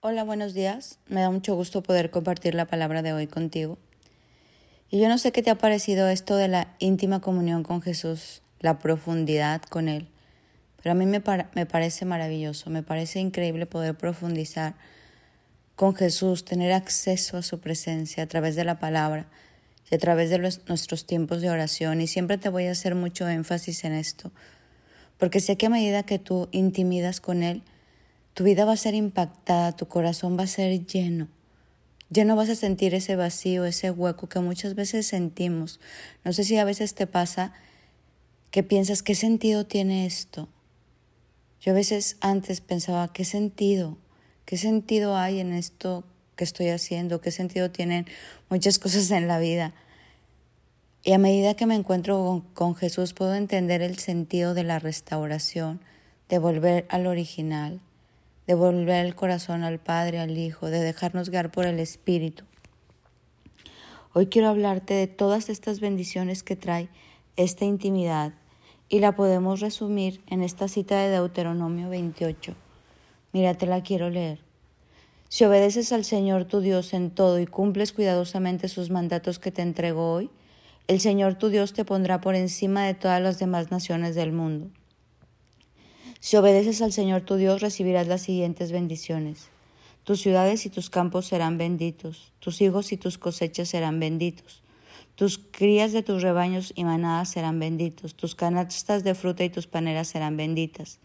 Hola, buenos días. Me da mucho gusto poder compartir la palabra de hoy contigo. Y yo no sé qué te ha parecido esto de la íntima comunión con Jesús, la profundidad con Él, pero a mí me, me parece maravilloso, me parece increíble poder profundizar con Jesús, tener acceso a su presencia a través de la palabra y a través de nuestros tiempos de oración. Y siempre te voy a hacer mucho énfasis en esto, porque sé que a medida que tú intimidas con Él, tu vida va a ser impactada, tu corazón va a ser lleno. Lleno vas a sentir ese vacío, ese hueco que muchas veces sentimos. No sé si a veces te pasa que piensas, ¿qué sentido tiene esto? Yo a veces antes pensaba, ¿qué sentido? ¿Qué sentido hay en esto que estoy haciendo? ¿Qué sentido tienen muchas cosas en la vida? Y a medida que me encuentro con, Jesús puedo entender el sentido de la restauración, de volver al original, de volver el corazón al Padre, al Hijo, de dejarnos guiar por el Espíritu. Hoy quiero hablarte de todas estas bendiciones que trae esta intimidad y la podemos resumir en esta cita de Deuteronomio 28. Mira, te la quiero leer. Si obedeces al Señor tu Dios en todo y cumples cuidadosamente sus mandatos que te entrego hoy, el Señor tu Dios te pondrá por encima de todas las demás naciones del mundo. Si obedeces al Señor tu Dios, recibirás las siguientes bendiciones. Tus ciudades y tus campos serán benditos, tus hijos y tus cosechas serán benditos, tus crías de tus rebaños y manadas serán benditos, tus canastas de fruta y tus paneras serán benditas.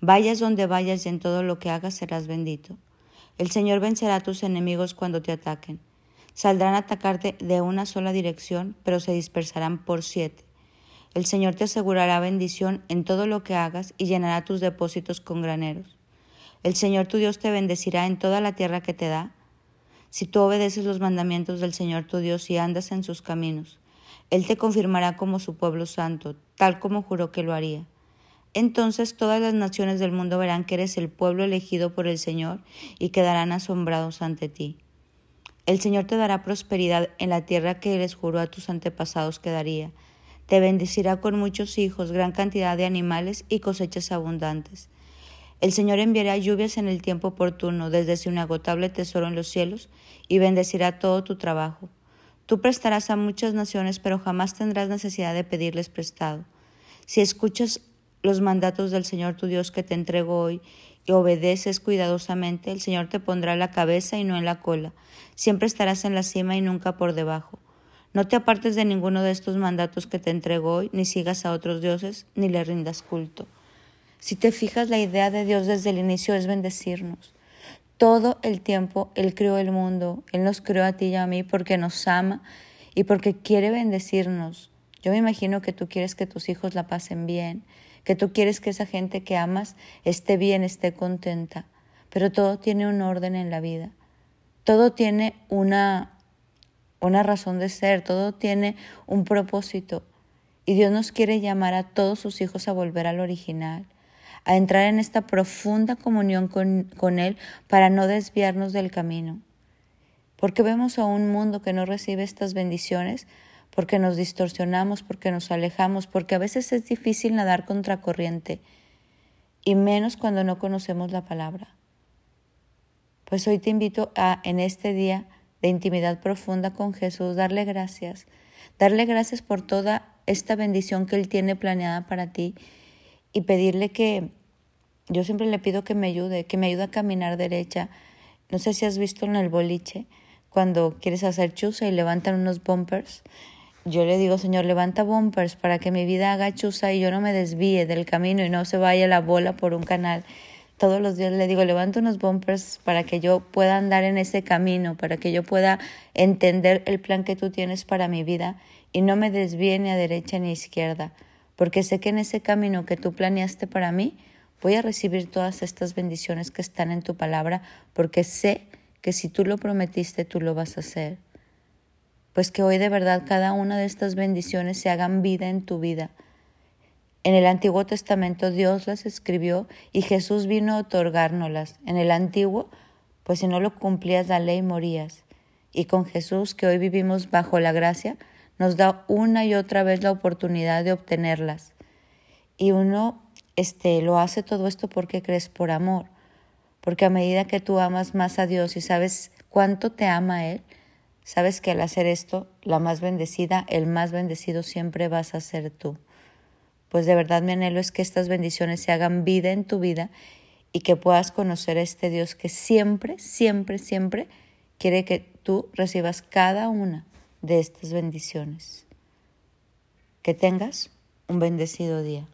Vayas donde vayas y en todo lo que hagas serás bendito. El Señor vencerá a tus enemigos cuando te ataquen. Saldrán a atacarte de una sola dirección, pero se dispersarán por siete. El Señor te asegurará bendición en todo lo que hagas y llenará tus depósitos con graneros. El Señor tu Dios te bendecirá en toda la tierra que te da, si tú obedeces los mandamientos del Señor tu Dios y andas en sus caminos. Él te confirmará como su pueblo santo, tal como juró que lo haría. Entonces todas las naciones del mundo verán que eres el pueblo elegido por el Señor y quedarán asombrados ante ti. El Señor te dará prosperidad en la tierra que les juró a tus antepasados que daría te bendecirá con muchos hijos, gran cantidad de animales y cosechas abundantes. El Señor enviará lluvias en el tiempo oportuno, desde su inagotable tesoro en los cielos, y bendecirá todo tu trabajo. Tú prestarás a muchas naciones, pero jamás tendrás necesidad de pedirles prestado. Si escuchas los mandatos del Señor tu Dios que te entrego hoy y obedeces cuidadosamente, el Señor te pondrá la cabeza y no en la cola. Siempre estarás en la cima y nunca por debajo. No te apartes de ninguno de estos mandatos que te entrego hoy, ni sigas a otros dioses, ni le rindas culto. Si te fijas, la idea de Dios desde el inicio es bendecirnos. Todo el tiempo Él creó el mundo, Él nos creó a ti y a mí porque nos ama y porque quiere bendecirnos. Yo me imagino que tú quieres que tus hijos la pasen bien, que tú quieres que esa gente que amas esté bien, esté contenta, pero todo tiene un orden en la vida. Todo tiene una una razón de ser, todo tiene un propósito. Y Dios nos quiere llamar a todos sus hijos a volver al original, a entrar en esta profunda comunión con, con Él para no desviarnos del camino. Porque vemos a un mundo que no recibe estas bendiciones, porque nos distorsionamos, porque nos alejamos, porque a veces es difícil nadar contra corriente, y menos cuando no conocemos la palabra. Pues hoy te invito a, en este día, de intimidad profunda con Jesús, darle gracias, darle gracias por toda esta bendición que Él tiene planeada para ti y pedirle que yo siempre le pido que me ayude, que me ayude a caminar derecha. No sé si has visto en el boliche, cuando quieres hacer chusa y levantan unos bumpers. Yo le digo, Señor, levanta bumpers para que mi vida haga chusa y yo no me desvíe del camino y no se vaya la bola por un canal todos los días le digo, levanta unos bumpers para que yo pueda andar en ese camino, para que yo pueda entender el plan que tú tienes para mi vida y no me desvíe ni a derecha ni a izquierda, porque sé que en ese camino que tú planeaste para mí voy a recibir todas estas bendiciones que están en tu palabra, porque sé que si tú lo prometiste, tú lo vas a hacer. Pues que hoy de verdad cada una de estas bendiciones se hagan vida en tu vida en el Antiguo Testamento Dios las escribió y Jesús vino a otorgárnoslas. En el Antiguo, pues si no lo cumplías la ley morías. Y con Jesús, que hoy vivimos bajo la gracia, nos da una y otra vez la oportunidad de obtenerlas. Y uno este, lo hace todo esto porque crees por amor, porque a medida que tú amas más a Dios y sabes cuánto te ama Él, sabes que al hacer esto, la más bendecida, el más bendecido siempre vas a ser tú. Pues de verdad mi anhelo es que estas bendiciones se hagan vida en tu vida y que puedas conocer a este Dios que siempre, siempre, siempre quiere que tú recibas cada una de estas bendiciones. Que tengas un bendecido día.